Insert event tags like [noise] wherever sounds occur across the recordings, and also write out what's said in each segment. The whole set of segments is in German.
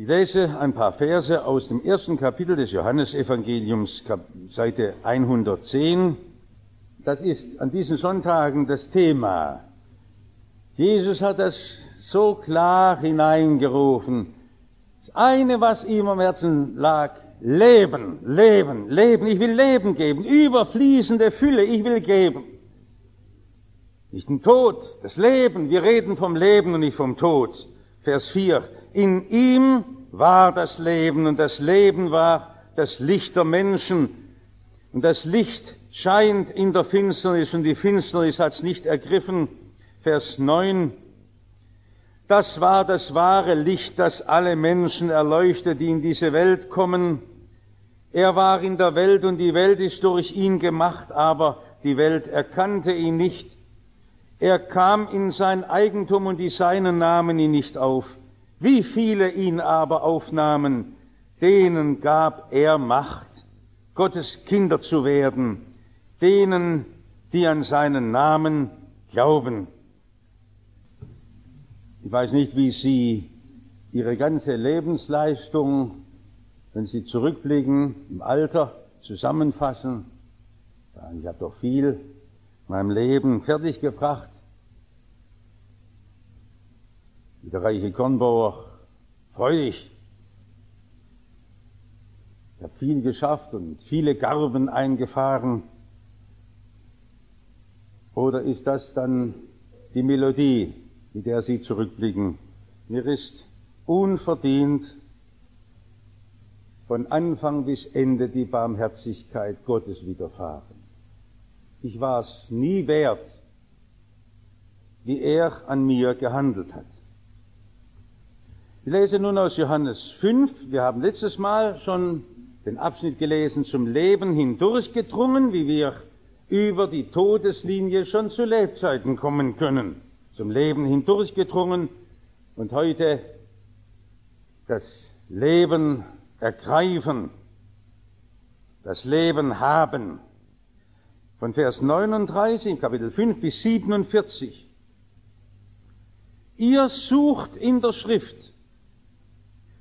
Ich lese ein paar Verse aus dem ersten Kapitel des Johannesevangeliums, Seite 110. Das ist an diesen Sonntagen das Thema. Jesus hat das so klar hineingerufen. Das eine, was ihm am Herzen lag, Leben, Leben, Leben. Ich will Leben geben, überfließende Fülle, ich will geben. Nicht den Tod, das Leben. Wir reden vom Leben und nicht vom Tod. Vers 4. In ihm war das Leben und das Leben war das Licht der Menschen. Und das Licht scheint in der Finsternis und die Finsternis hat es nicht ergriffen. Vers 9. Das war das wahre Licht, das alle Menschen erleuchtet, die in diese Welt kommen. Er war in der Welt und die Welt ist durch ihn gemacht, aber die Welt erkannte ihn nicht. Er kam in sein Eigentum und die Seinen nahmen ihn nicht auf. Wie viele ihn aber aufnahmen, denen gab er Macht, Gottes Kinder zu werden, denen, die an seinen Namen glauben. Ich weiß nicht, wie Sie Ihre ganze Lebensleistung, wenn Sie zurückblicken im Alter, zusammenfassen. Ich habe doch viel in meinem Leben fertiggebracht. Wie der reiche Kornbauer, freu dich. Ich habe viel geschafft und viele Garben eingefahren. Oder ist das dann die Melodie, mit der Sie zurückblicken? Mir ist unverdient von Anfang bis Ende die Barmherzigkeit Gottes widerfahren. Ich war es nie wert, wie er an mir gehandelt hat. Ich lese nun aus Johannes 5. Wir haben letztes Mal schon den Abschnitt gelesen zum Leben hindurchgedrungen, wie wir über die Todeslinie schon zu Lebzeiten kommen können. Zum Leben hindurchgedrungen und heute das Leben ergreifen, das Leben haben. Von Vers 39, Kapitel 5 bis 47. Ihr sucht in der Schrift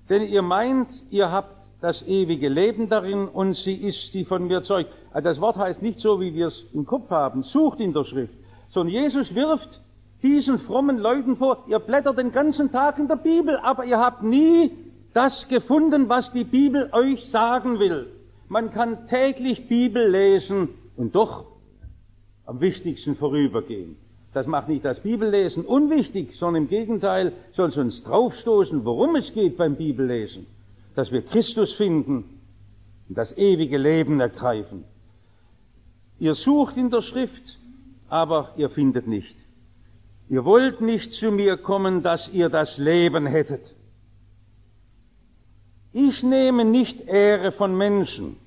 denn ihr meint, ihr habt das ewige Leben darin und sie ist die von mir zeugt. Also das Wort heißt nicht so, wie wir es im Kopf haben, sucht in der Schrift, sondern Jesus wirft diesen frommen Leuten vor, ihr blättert den ganzen Tag in der Bibel, aber ihr habt nie das gefunden, was die Bibel euch sagen will. Man kann täglich Bibel lesen und doch am wichtigsten vorübergehen. Das macht nicht das Bibellesen unwichtig, sondern im Gegenteil soll es uns draufstoßen, worum es geht beim Bibellesen. Dass wir Christus finden und das ewige Leben ergreifen. Ihr sucht in der Schrift, aber ihr findet nicht. Ihr wollt nicht zu mir kommen, dass ihr das Leben hättet. Ich nehme nicht Ehre von Menschen,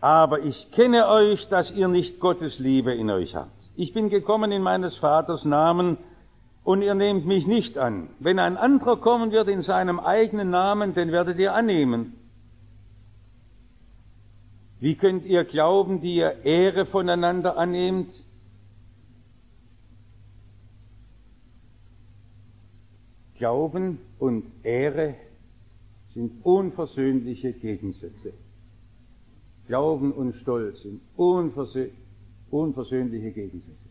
aber ich kenne euch, dass ihr nicht Gottes Liebe in euch habt. Ich bin gekommen in meines Vaters Namen und ihr nehmt mich nicht an. Wenn ein anderer kommen wird in seinem eigenen Namen, den werdet ihr annehmen. Wie könnt ihr glauben, die ihr Ehre voneinander annehmt? Glauben und Ehre sind unversöhnliche Gegensätze. Glauben und Stolz sind unversöhnliche unversöhnliche Gegensätze.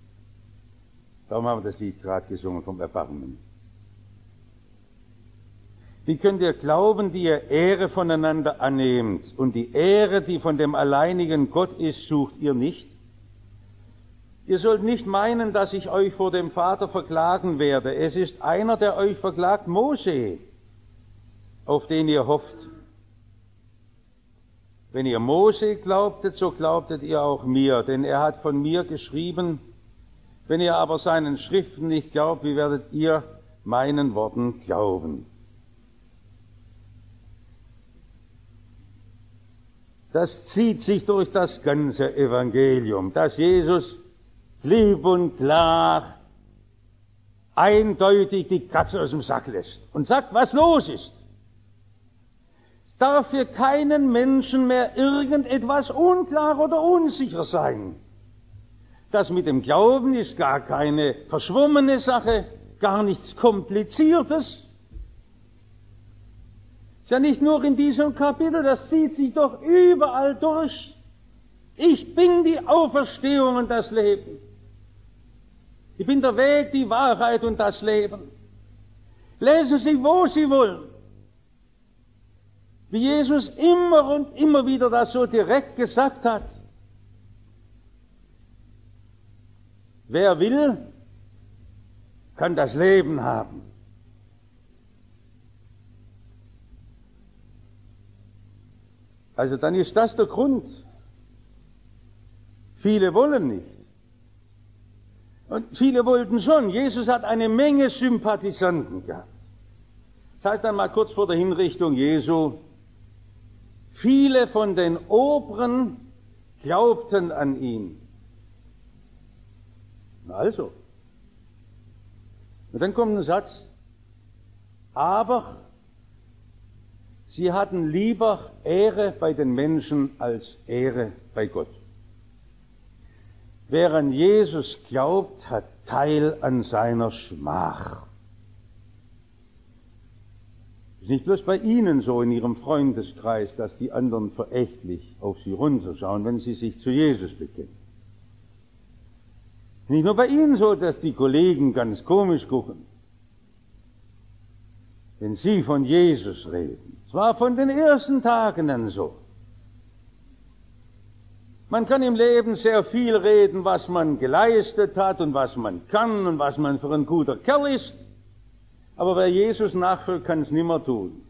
Darum haben wir das Lied gerade gesungen vom Erbarmen. Wie könnt ihr glauben, die ihr Ehre voneinander annehmt und die Ehre, die von dem alleinigen Gott ist, sucht ihr nicht? Ihr sollt nicht meinen, dass ich euch vor dem Vater verklagen werde. Es ist einer, der euch verklagt, Mose, auf den ihr hofft. Wenn ihr Mose glaubtet, so glaubtet ihr auch mir, denn er hat von mir geschrieben. Wenn ihr aber seinen Schriften nicht glaubt, wie werdet ihr meinen Worten glauben? Das zieht sich durch das ganze Evangelium, dass Jesus lieb und klar eindeutig die Katze aus dem Sack lässt und sagt, was los ist. Es darf für keinen Menschen mehr irgendetwas unklar oder unsicher sein. Das mit dem Glauben ist gar keine verschwommene Sache, gar nichts Kompliziertes. Ist ja nicht nur in diesem Kapitel, das zieht sich doch überall durch. Ich bin die Auferstehung und das Leben. Ich bin der Weg, die Wahrheit und das Leben. Lesen Sie, wo Sie wollen. Wie Jesus immer und immer wieder das so direkt gesagt hat. Wer will, kann das Leben haben. Also dann ist das der Grund. Viele wollen nicht. Und viele wollten schon. Jesus hat eine Menge Sympathisanten gehabt. Das heißt einmal kurz vor der Hinrichtung Jesu, viele von den Oberen glaubten an ihn. Also. Und dann kommt ein Satz, aber Sie hatten lieber Ehre bei den Menschen als Ehre bei Gott. Wer an Jesus glaubt, hat Teil an seiner Schmach. Es ist nicht bloß bei Ihnen so in Ihrem Freundeskreis, dass die anderen verächtlich auf Sie runterschauen, wenn Sie sich zu Jesus bekennen. Nicht nur bei Ihnen so, dass die Kollegen ganz komisch gucken, wenn Sie von Jesus reden. Es war von den ersten Tagen an so. Man kann im Leben sehr viel reden, was man geleistet hat und was man kann und was man für ein guter Kerl ist. Aber wer Jesus nachfolgt, kann es nimmer tun.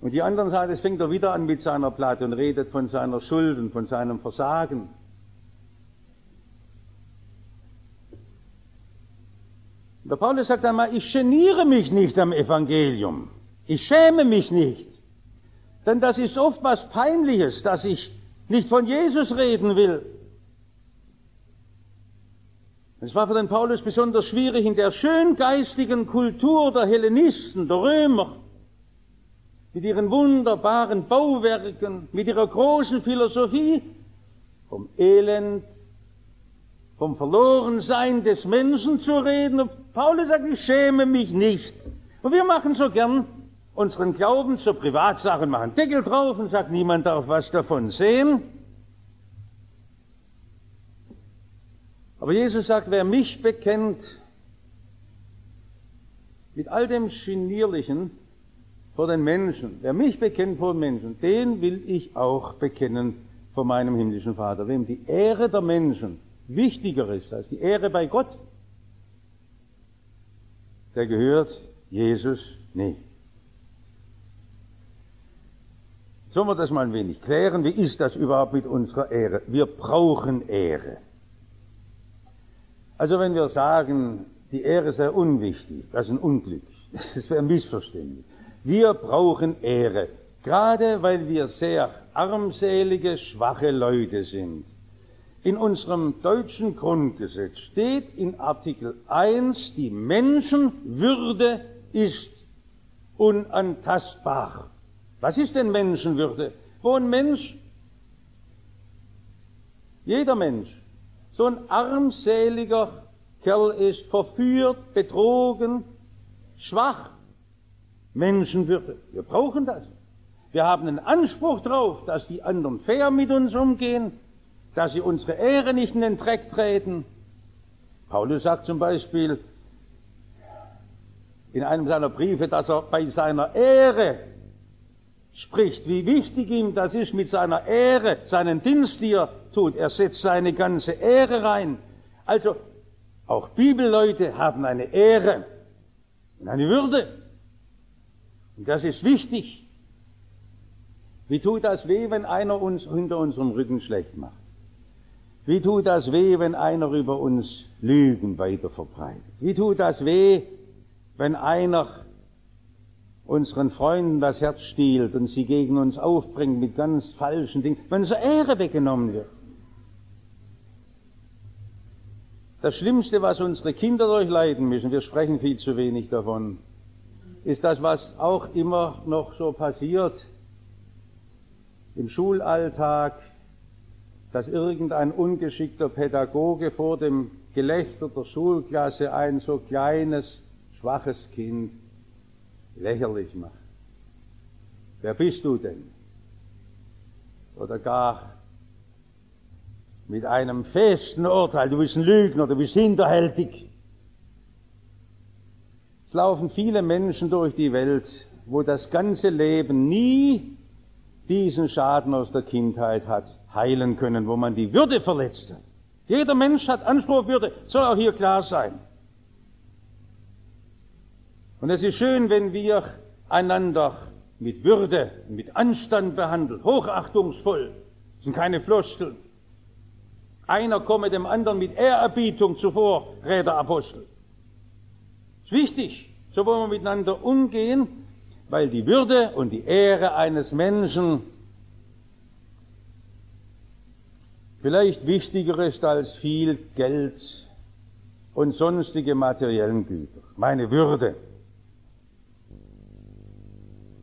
Und die anderen sagen, es fängt er wieder an mit seiner Platte und redet von seiner Schuld und von seinem Versagen. Der Paulus sagt einmal, ich geniere mich nicht am Evangelium. Ich schäme mich nicht. Denn das ist oft was Peinliches, dass ich nicht von Jesus reden will. Es war für den Paulus besonders schwierig in der schöngeistigen Kultur der Hellenisten, der Römer, mit ihren wunderbaren Bauwerken, mit ihrer großen Philosophie, vom Elend, vom Verlorensein des Menschen zu reden. Und Paulus sagt, ich schäme mich nicht. Und wir machen so gern unseren Glauben zur Privatsache, machen Deckel drauf und sagt, niemand darf was davon sehen. Aber Jesus sagt, wer mich bekennt, mit all dem Genierlichen vor den Menschen, wer mich bekennt vor den Menschen, den will ich auch bekennen vor meinem himmlischen Vater. Wem die Ehre der Menschen wichtiger ist als die Ehre bei Gott, der gehört Jesus nicht. Sollen wir das mal ein wenig klären? Wie ist das überhaupt mit unserer Ehre? Wir brauchen Ehre. Also wenn wir sagen, die Ehre sei unwichtig, das ist ein Unglück. [laughs] Das wäre missverständlich. Wir brauchen Ehre, gerade weil wir sehr armselige, schwache Leute sind. In unserem deutschen Grundgesetz steht in Artikel 1, die Menschenwürde ist unantastbar. Was ist denn Menschenwürde? Wo ein Mensch, jeder Mensch, so ein armseliger Kerl ist, verführt, betrogen, schwach. Menschenwürde. Wir brauchen das. Wir haben einen Anspruch darauf, dass die anderen fair mit uns umgehen, dass sie unsere Ehre nicht in den Dreck treten. Paulus sagt zum Beispiel in einem seiner Briefe, dass er bei seiner Ehre spricht, wie wichtig ihm das ist mit seiner Ehre, seinen Dienst, die er tut. Er setzt seine ganze Ehre rein. Also, auch Bibelleute haben eine Ehre und eine Würde. Und das ist wichtig. Wie tut das weh, wenn einer uns hinter unserem Rücken schlecht macht? Wie tut das weh, wenn einer über uns Lügen weiter verbreitet? Wie tut das weh, wenn einer unseren Freunden das Herz stiehlt und sie gegen uns aufbringt mit ganz falschen Dingen, wenn unsere Ehre weggenommen wird. Das Schlimmste, was unsere Kinder durchleiden müssen, wir sprechen viel zu wenig davon, ist das, was auch immer noch so passiert im Schulalltag, dass irgendein ungeschickter Pädagoge vor dem Gelächter der Schulklasse ein so kleines, schwaches Kind lächerlich macht. wer bist du denn? Oder gar mit einem festen Urteil, du bist ein Lügner, du bist hinterhältig. Es laufen viele Menschen durch die Welt, wo das ganze Leben nie diesen Schaden aus der Kindheit hat heilen können, wo man die Würde verletzt hat. Jeder Mensch hat Anspruch auf Würde, soll auch hier klar sein. Und es ist schön, wenn wir einander mit Würde, mit Anstand behandeln, hochachtungsvoll. Das sind keine Floskeln. Einer komme dem anderen mit Ehrerbietung zuvor, rät der Apostel. Ist wichtig. So wollen wir miteinander umgehen, weil die Würde und die Ehre eines Menschen vielleicht wichtiger ist als viel Geld und sonstige materiellen Güter. Meine Würde.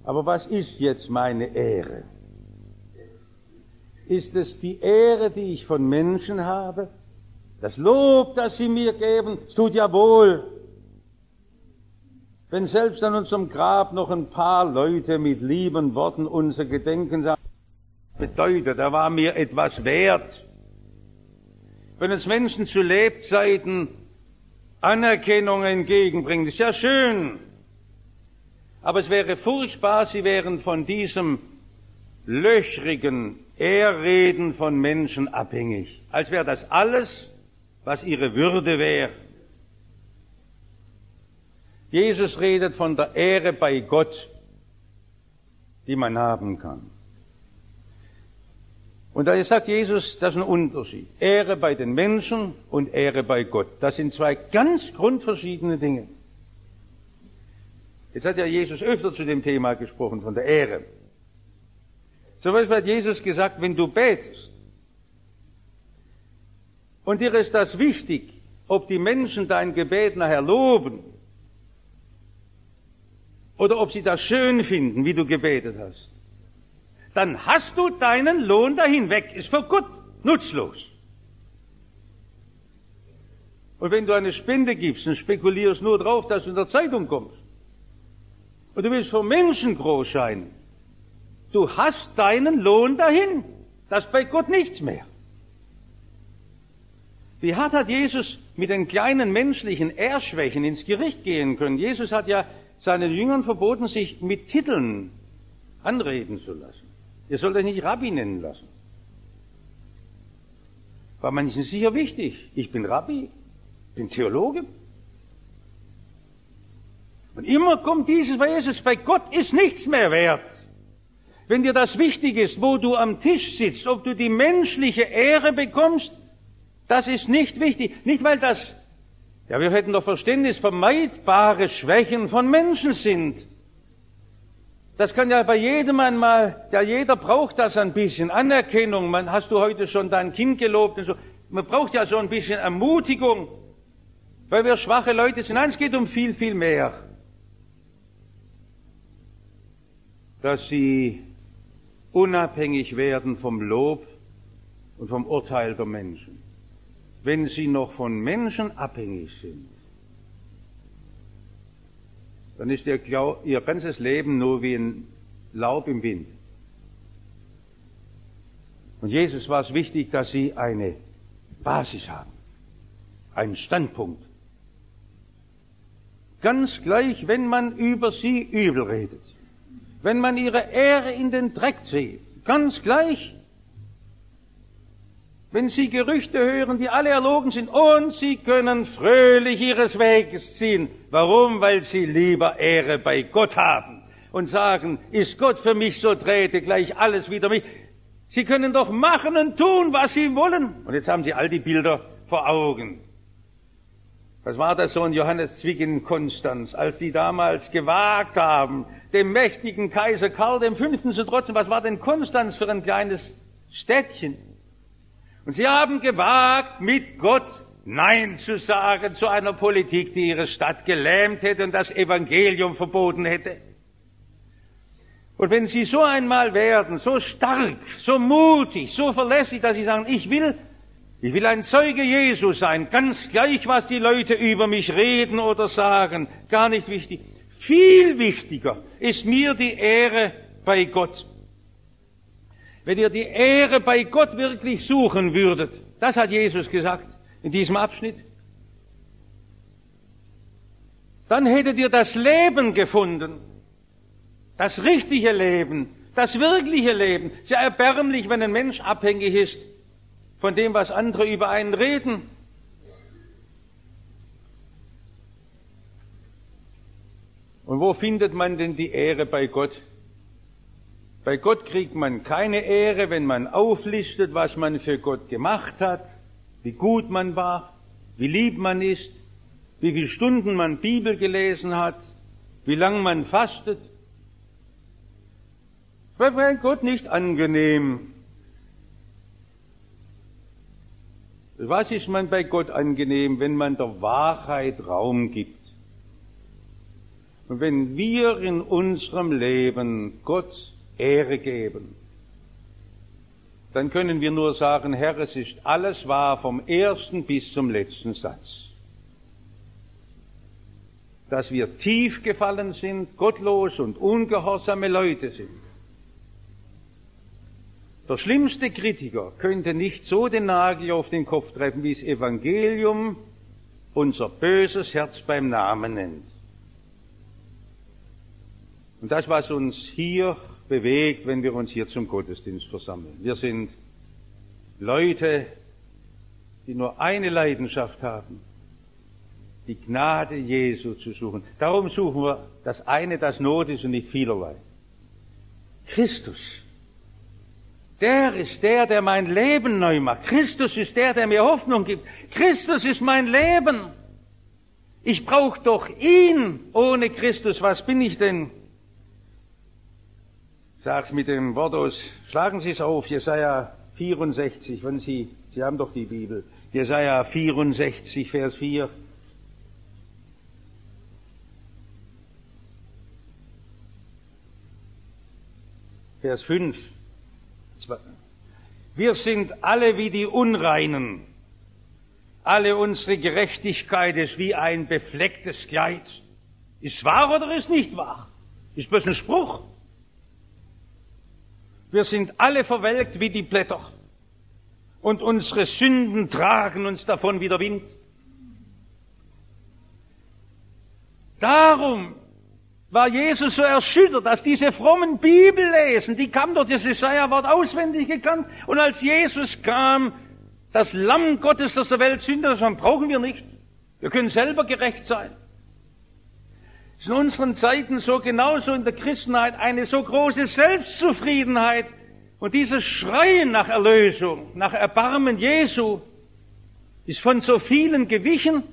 Aber was ist jetzt meine Ehre? Ist es die Ehre, die ich von Menschen habe? Das Lob, das sie mir geben, es tut ja wohl. Wenn selbst an unserem Grab noch ein paar Leute mit lieben Worten unser Gedenken sagen, bedeutet, er war mir etwas wert. Wenn uns Menschen zu Lebzeiten Anerkennung entgegenbringen, ist ja schön. Aber es wäre furchtbar, sie wären von diesem löchrigen Ehrreden von Menschen abhängig, als wäre das alles, was ihre Würde wäre. Jesus redet von der Ehre bei Gott, die man haben kann. Und da sagt Jesus, das ist ein Unterschied. Ehre bei den Menschen und Ehre bei Gott. Das sind zwei ganz grundverschiedene Dinge. Jetzt hat ja Jesus öfter zu dem Thema gesprochen, von der Ehre. Zum Beispiel hat Jesus gesagt, wenn du betest und dir ist das wichtig, ob die Menschen dein Gebet nachher loben oder ob sie das schön finden, wie du gebetet hast, dann hast du deinen Lohn dahin weg, ist für Gott nutzlos. Und wenn du eine Spende gibst und spekulierst nur drauf, dass du in der Zeitung kommst, und du willst vor Menschen groß scheinen, du hast deinen Lohn dahin. Das ist bei Gott nichts mehr. Wie hart hat Jesus mit den kleinen menschlichen Ehrschwächen ins Gericht gehen können? Jesus hat ja seinen Jüngern verboten, sich mit Titeln anreden zu lassen. Ihr sollt euch nicht Rabbi nennen lassen. War manchen sicher wichtig. Ich bin Rabbi, bin Theologe. Und immer kommt dieses bei Jesus, bei Gott ist nichts mehr wert. Wenn dir das wichtig ist, wo du am Tisch sitzt, ob du die menschliche Ehre bekommst, das ist nicht wichtig. Nicht weil das, ja, wir hätten doch Verständnis, vermeidbare Schwächen von Menschen sind. Das kann ja bei jedem einmal, ja, jeder braucht das ein bisschen. Anerkennung. Man, hast du heute schon dein Kind gelobt und so. Man braucht ja so ein bisschen Ermutigung, weil wir schwache Leute sind. Nein, es geht um viel, viel mehr. Dass sie unabhängig werden vom Lob und vom Urteil der Menschen. Wenn sie noch von Menschen abhängig sind, dann ist ihr, ihr ganzes Leben nur wie ein Laub im Wind. Und Jesus war es wichtig, dass sie eine Basis haben, einen Standpunkt. Ganz gleich, wenn man über sie übel redet, wenn man ihre Ehre in den Dreck zieht, ganz gleich, wenn Sie Gerüchte hören, die alle erlogen sind, und Sie können fröhlich Ihres Weges ziehen. Warum? Weil Sie lieber Ehre bei Gott haben und sagen, ist Gott für mich, so trete gleich alles wieder mich. Sie können doch machen und tun, was Sie wollen. Und jetzt haben Sie all die Bilder vor Augen. Was war das so in Johannes Zwick in Konstanz, als die damals gewagt haben, dem mächtigen Kaiser Karl V. zu trotzen? Was war denn Konstanz für ein kleines Städtchen? Und sie haben gewagt, mit Gott Nein zu sagen zu einer Politik, die ihre Stadt gelähmt hätte und das Evangelium verboten hätte. Und wenn sie so einmal werden, so stark, so mutig, so verlässlich, dass sie sagen, ich will, ich will ein Zeuge Jesu sein, ganz gleich, was die Leute über mich reden oder sagen, gar nicht wichtig. Viel wichtiger ist mir die Ehre bei Gott. Wenn ihr die Ehre bei Gott wirklich suchen würdet, das hat Jesus gesagt in diesem Abschnitt, dann hättet ihr das Leben gefunden, das richtige Leben, das wirkliche Leben. Sehr erbärmlich, wenn ein Mensch abhängig ist von dem, was andere über einen reden. Und wo findet man denn die Ehre bei Gott? Bei Gott kriegt man keine Ehre, wenn man auflistet, was man für Gott gemacht hat, wie gut man war, wie lieb man ist, wie viele Stunden man Bibel gelesen hat, wie lang man fastet. Bei Gott nicht angenehm. Was ist man bei Gott angenehm, wenn man der Wahrheit Raum gibt? Und wenn wir in unserem Leben Gott Ehre geben, dann können wir nur sagen, Herr, es ist alles wahr vom ersten bis zum letzten Satz. Dass wir tief gefallen sind, gottlos und ungehorsame Leute sind. Der schlimmste Kritiker könnte nicht so den Nagel auf den Kopf treffen, wie das Evangelium unser böses Herz beim Namen nennt. Und das, was uns hier bewegt, wenn wir uns hier zum Gottesdienst versammeln. Wir sind Leute, die nur eine Leidenschaft haben, die Gnade Jesu zu suchen. Darum suchen wir das eine, das Not ist und nicht vielerlei. Christus. Der ist der, der mein Leben neu macht. Christus ist der, der mir Hoffnung gibt. Christus ist mein Leben. Ich brauche doch ihn. Ohne Christus, was bin ich denn? sag's mit dem Wort aus, schlagen Sie es auf, Jesaja 64, wenn Sie, Sie haben doch die Bibel, Jesaja 64, Vers 4. Vers 5. Wir sind alle wie die Unreinen. Alle unsere Gerechtigkeit ist wie ein beflecktes Kleid. Ist wahr oder ist nicht wahr? Ist bloß ein Spruch. Wir sind alle verwelkt wie die Blätter. Und unsere Sünden tragen uns davon wie der Wind. Darum war Jesus so erschüttert, dass diese frommen Bibellesen, die kamen durch das Jesaja-Wort auswendig gekannt. Und als Jesus kam, das Lamm Gottes, das der Welt Sünder, das brauchen wir nicht. Wir können selber gerecht sein ist in unseren Zeiten so genauso in der Christenheit eine so große Selbstzufriedenheit und dieses Schreien nach Erlösung, nach Erbarmen Jesu ist von so vielen gewichen.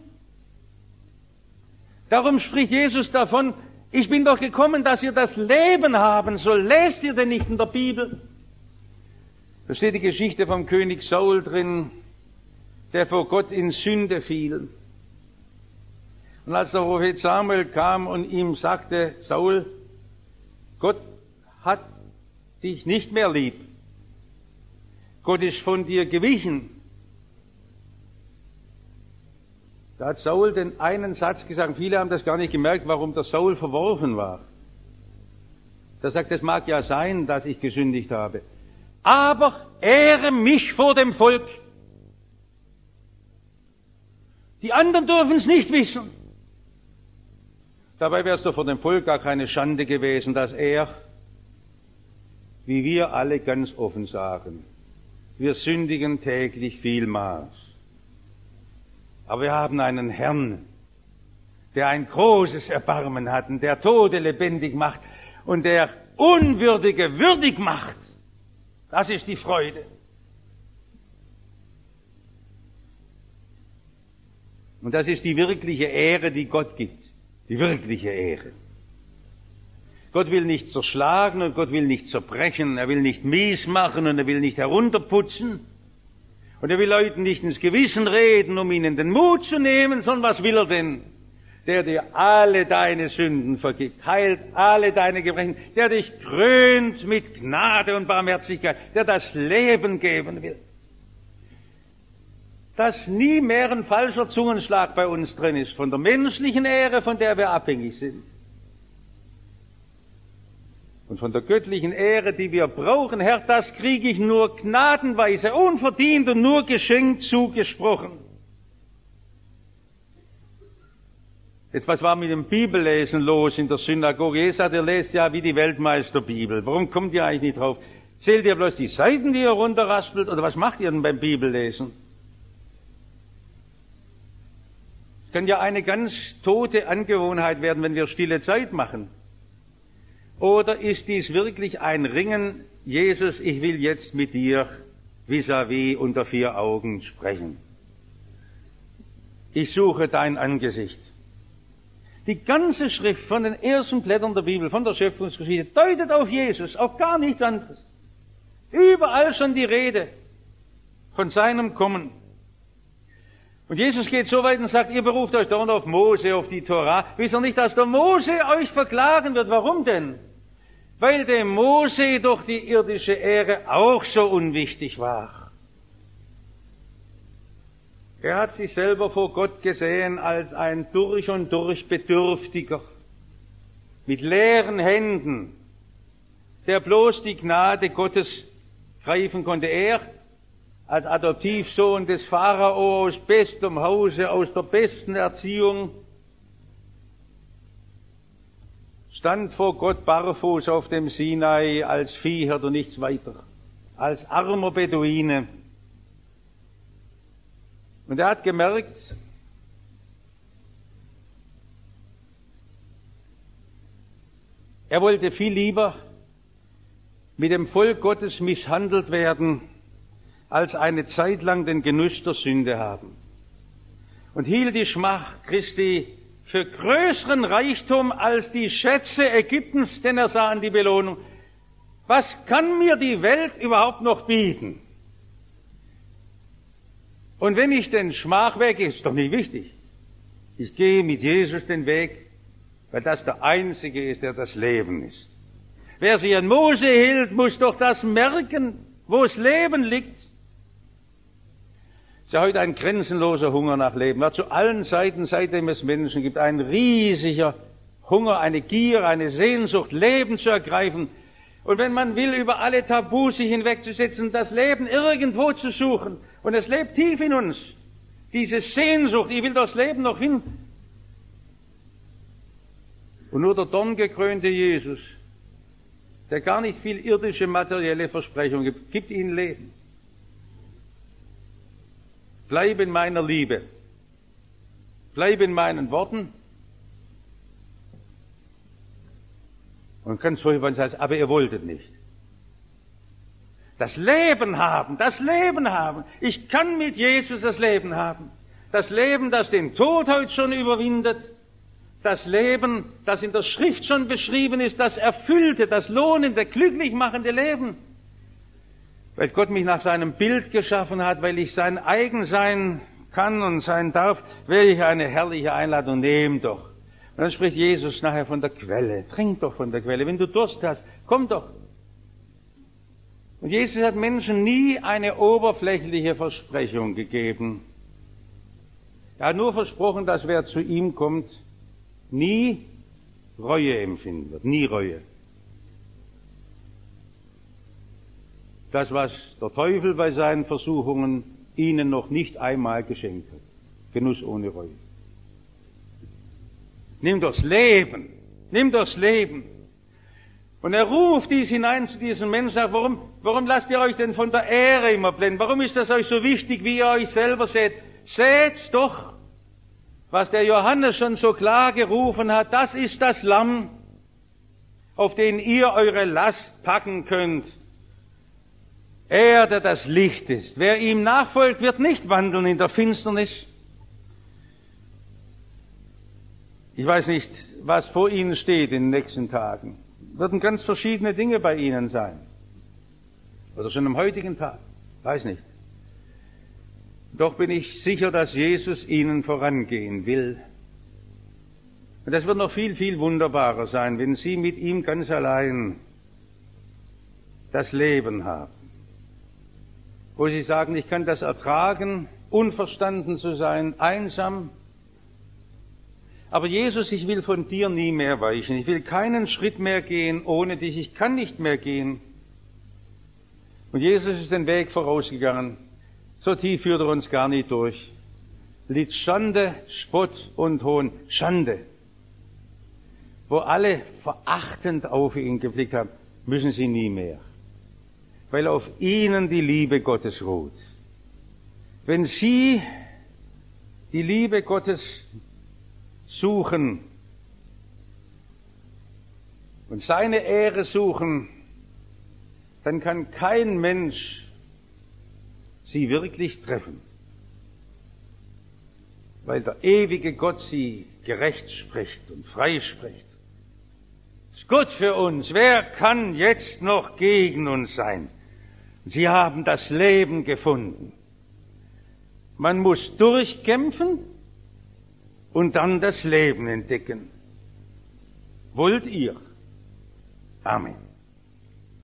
Darum spricht Jesus davon, ich bin doch gekommen, dass ihr das Leben haben soll. Lest ihr denn nicht in der Bibel? Da steht die Geschichte vom König Saul drin, der vor Gott in Sünde fiel. Und als der Prophet Samuel kam und ihm sagte, Saul, Gott hat dich nicht mehr lieb. Gott ist von dir gewichen. Da hat Saul den einen Satz gesagt, viele haben das gar nicht gemerkt, warum der Saul verworfen war. Da sagt, es mag ja sein, dass ich gesündigt habe. Aber ehre mich vor dem Volk. Die anderen dürfen es nicht wissen. Dabei wäre es doch für den Volk gar keine Schande gewesen, dass er, wie wir alle ganz offen sagen, wir sündigen täglich vielmals. Aber wir haben einen Herrn, der ein großes Erbarmen hat und der Tode lebendig macht und der Unwürdige würdig macht. Das ist die Freude. Und das ist die wirkliche Ehre, die Gott gibt die wirkliche Ehre. Gott will nicht zerschlagen und Gott will nicht zerbrechen, er will nicht mies machen und er will nicht herunterputzen. Und er will Leuten nicht ins Gewissen reden, um ihnen den Mut zu nehmen, sondern was will er denn? Der dir alle deine Sünden vergibt, heilt alle deine Gebrechen, der dich krönt mit Gnade und Barmherzigkeit, der das Leben geben will dass nie mehr ein falscher Zungenschlag bei uns drin ist, von der menschlichen Ehre, von der wir abhängig sind. Und von der göttlichen Ehre, die wir brauchen, Herr, das kriege ich nur gnadenweise, unverdient und nur geschenkt zugesprochen. Jetzt, was war mit dem Bibellesen los in der Synagoge? Jesus sagt, ihr lest ja wie die Weltmeisterbibel. Warum kommt ihr eigentlich nicht drauf? Zählt ihr bloß die Seiten, die ihr runterraspelt, oder was macht ihr denn beim Bibellesen? Es kann ja eine ganz tote Angewohnheit werden, wenn wir stille Zeit machen. Oder ist dies wirklich ein Ringen, Jesus, ich will jetzt mit dir vis-à-vis -vis unter vier Augen sprechen. Ich suche dein Angesicht. Die ganze Schrift von den ersten Blättern der Bibel, von der Schöpfungsgeschichte, deutet auf Jesus, auf gar nichts anderes. Überall schon die Rede von seinem Kommen. Und Jesus geht so weit und sagt, ihr beruft euch dauernd auf Mose, auf die Torah. Wisst ihr nicht, dass der Mose euch verklagen wird? Warum denn? Weil dem Mose doch die irdische Ehre auch so unwichtig war. Er hat sich selber vor Gott gesehen als ein durch und durch Bedürftiger, mit leeren Händen, der bloß die Gnade Gottes greifen konnte. Er als Adoptivsohn des Pharao aus bestem Hause, aus der besten Erziehung, stand vor Gott barfuß auf dem Sinai als Viehhirt und nichts weiter, als armer Beduine. Und er hat gemerkt, er wollte viel lieber mit dem Volk Gottes misshandelt werden, als eine Zeit lang den Genuss der Sünde haben. Und hielt die Schmach Christi für größeren Reichtum als die Schätze Ägyptens, denn er sah an die Belohnung. Was kann mir die Welt überhaupt noch bieten? Und wenn ich den Schmach weggehe, ist doch nicht wichtig. Ich gehe mit Jesus den Weg, weil das der Einzige ist, der das Leben ist. Wer sich an Mose hielt, muss doch das merken, wo das Leben liegt. Ist ja heute ein grenzenloser Hunger nach Leben. Ja, zu allen Seiten, seitdem es Menschen gibt, ein riesiger Hunger, eine Gier, eine Sehnsucht, Leben zu ergreifen. Und wenn man will, über alle Tabus sich hinwegzusetzen, das Leben irgendwo zu suchen, und es lebt tief in uns. Diese Sehnsucht, ich will das Leben noch finden. Und nur der dorngekrönte Jesus, der gar nicht viel irdische materielle Versprechungen gibt, gibt ihnen Leben. Bleib in meiner Liebe. Bleib in meinen Worten. Und ganz vorher sagen, aber ihr wolltet nicht. Das Leben haben, das Leben haben. Ich kann mit Jesus das Leben haben. Das Leben, das den Tod heute schon überwindet. Das Leben, das in der Schrift schon beschrieben ist, das erfüllte, das lohnende, glücklich machende Leben. Weil Gott mich nach seinem Bild geschaffen hat, weil ich sein eigen sein kann und sein darf, welche eine herrliche Einladung, nehm doch. Und dann spricht Jesus nachher von der Quelle. Trink doch von der Quelle. Wenn du Durst hast, komm doch. Und Jesus hat Menschen nie eine oberflächliche Versprechung gegeben. Er hat nur versprochen, dass wer zu ihm kommt, nie Reue empfinden wird, nie Reue. Das, was der Teufel bei seinen Versuchungen ihnen noch nicht einmal geschenkt hat. Genuss ohne Reue. Nimm das Leben, nimm das Leben. Und er ruft dies hinein zu diesem Menschen, sagt, warum, warum lasst ihr euch denn von der Ehre immer blenden? Warum ist das euch so wichtig, wie ihr euch selber seht? Seht's doch, was der Johannes schon so klar gerufen hat, das ist das Lamm, auf den ihr eure Last packen könnt. Er, der das Licht ist. Wer ihm nachfolgt, wird nicht wandeln in der Finsternis. Ich weiß nicht, was vor Ihnen steht in den nächsten Tagen würden ganz verschiedene Dinge bei Ihnen sein. Oder schon am heutigen Tag. Weiß nicht. Doch bin ich sicher, dass Jesus Ihnen vorangehen will. Und das wird noch viel, viel wunderbarer sein, wenn Sie mit ihm ganz allein das Leben haben. Wo Sie sagen, ich kann das ertragen, unverstanden zu sein, einsam, Aber Jesus, ich will von dir nie mehr weichen. Ich will keinen Schritt mehr gehen ohne dich. Ich kann nicht mehr gehen. Und Jesus ist den Weg vorausgegangen. So tief führt er uns gar nicht durch. Litt Schande, Spott und Hohn. Schande. Wo alle verachtend auf ihn geblickt haben, müssen sie nie mehr. Weil auf ihnen die Liebe Gottes ruht. Wenn sie die Liebe Gottes suchen und seine Ehre suchen, dann kann kein Mensch sie wirklich treffen, weil der ewige Gott sie gerecht spricht und frei spricht. Ist gut für uns. Wer kann jetzt noch gegen uns sein? Sie haben das Leben gefunden. Man muss durchkämpfen und dann das Leben entdecken. Wollt ihr? Amen.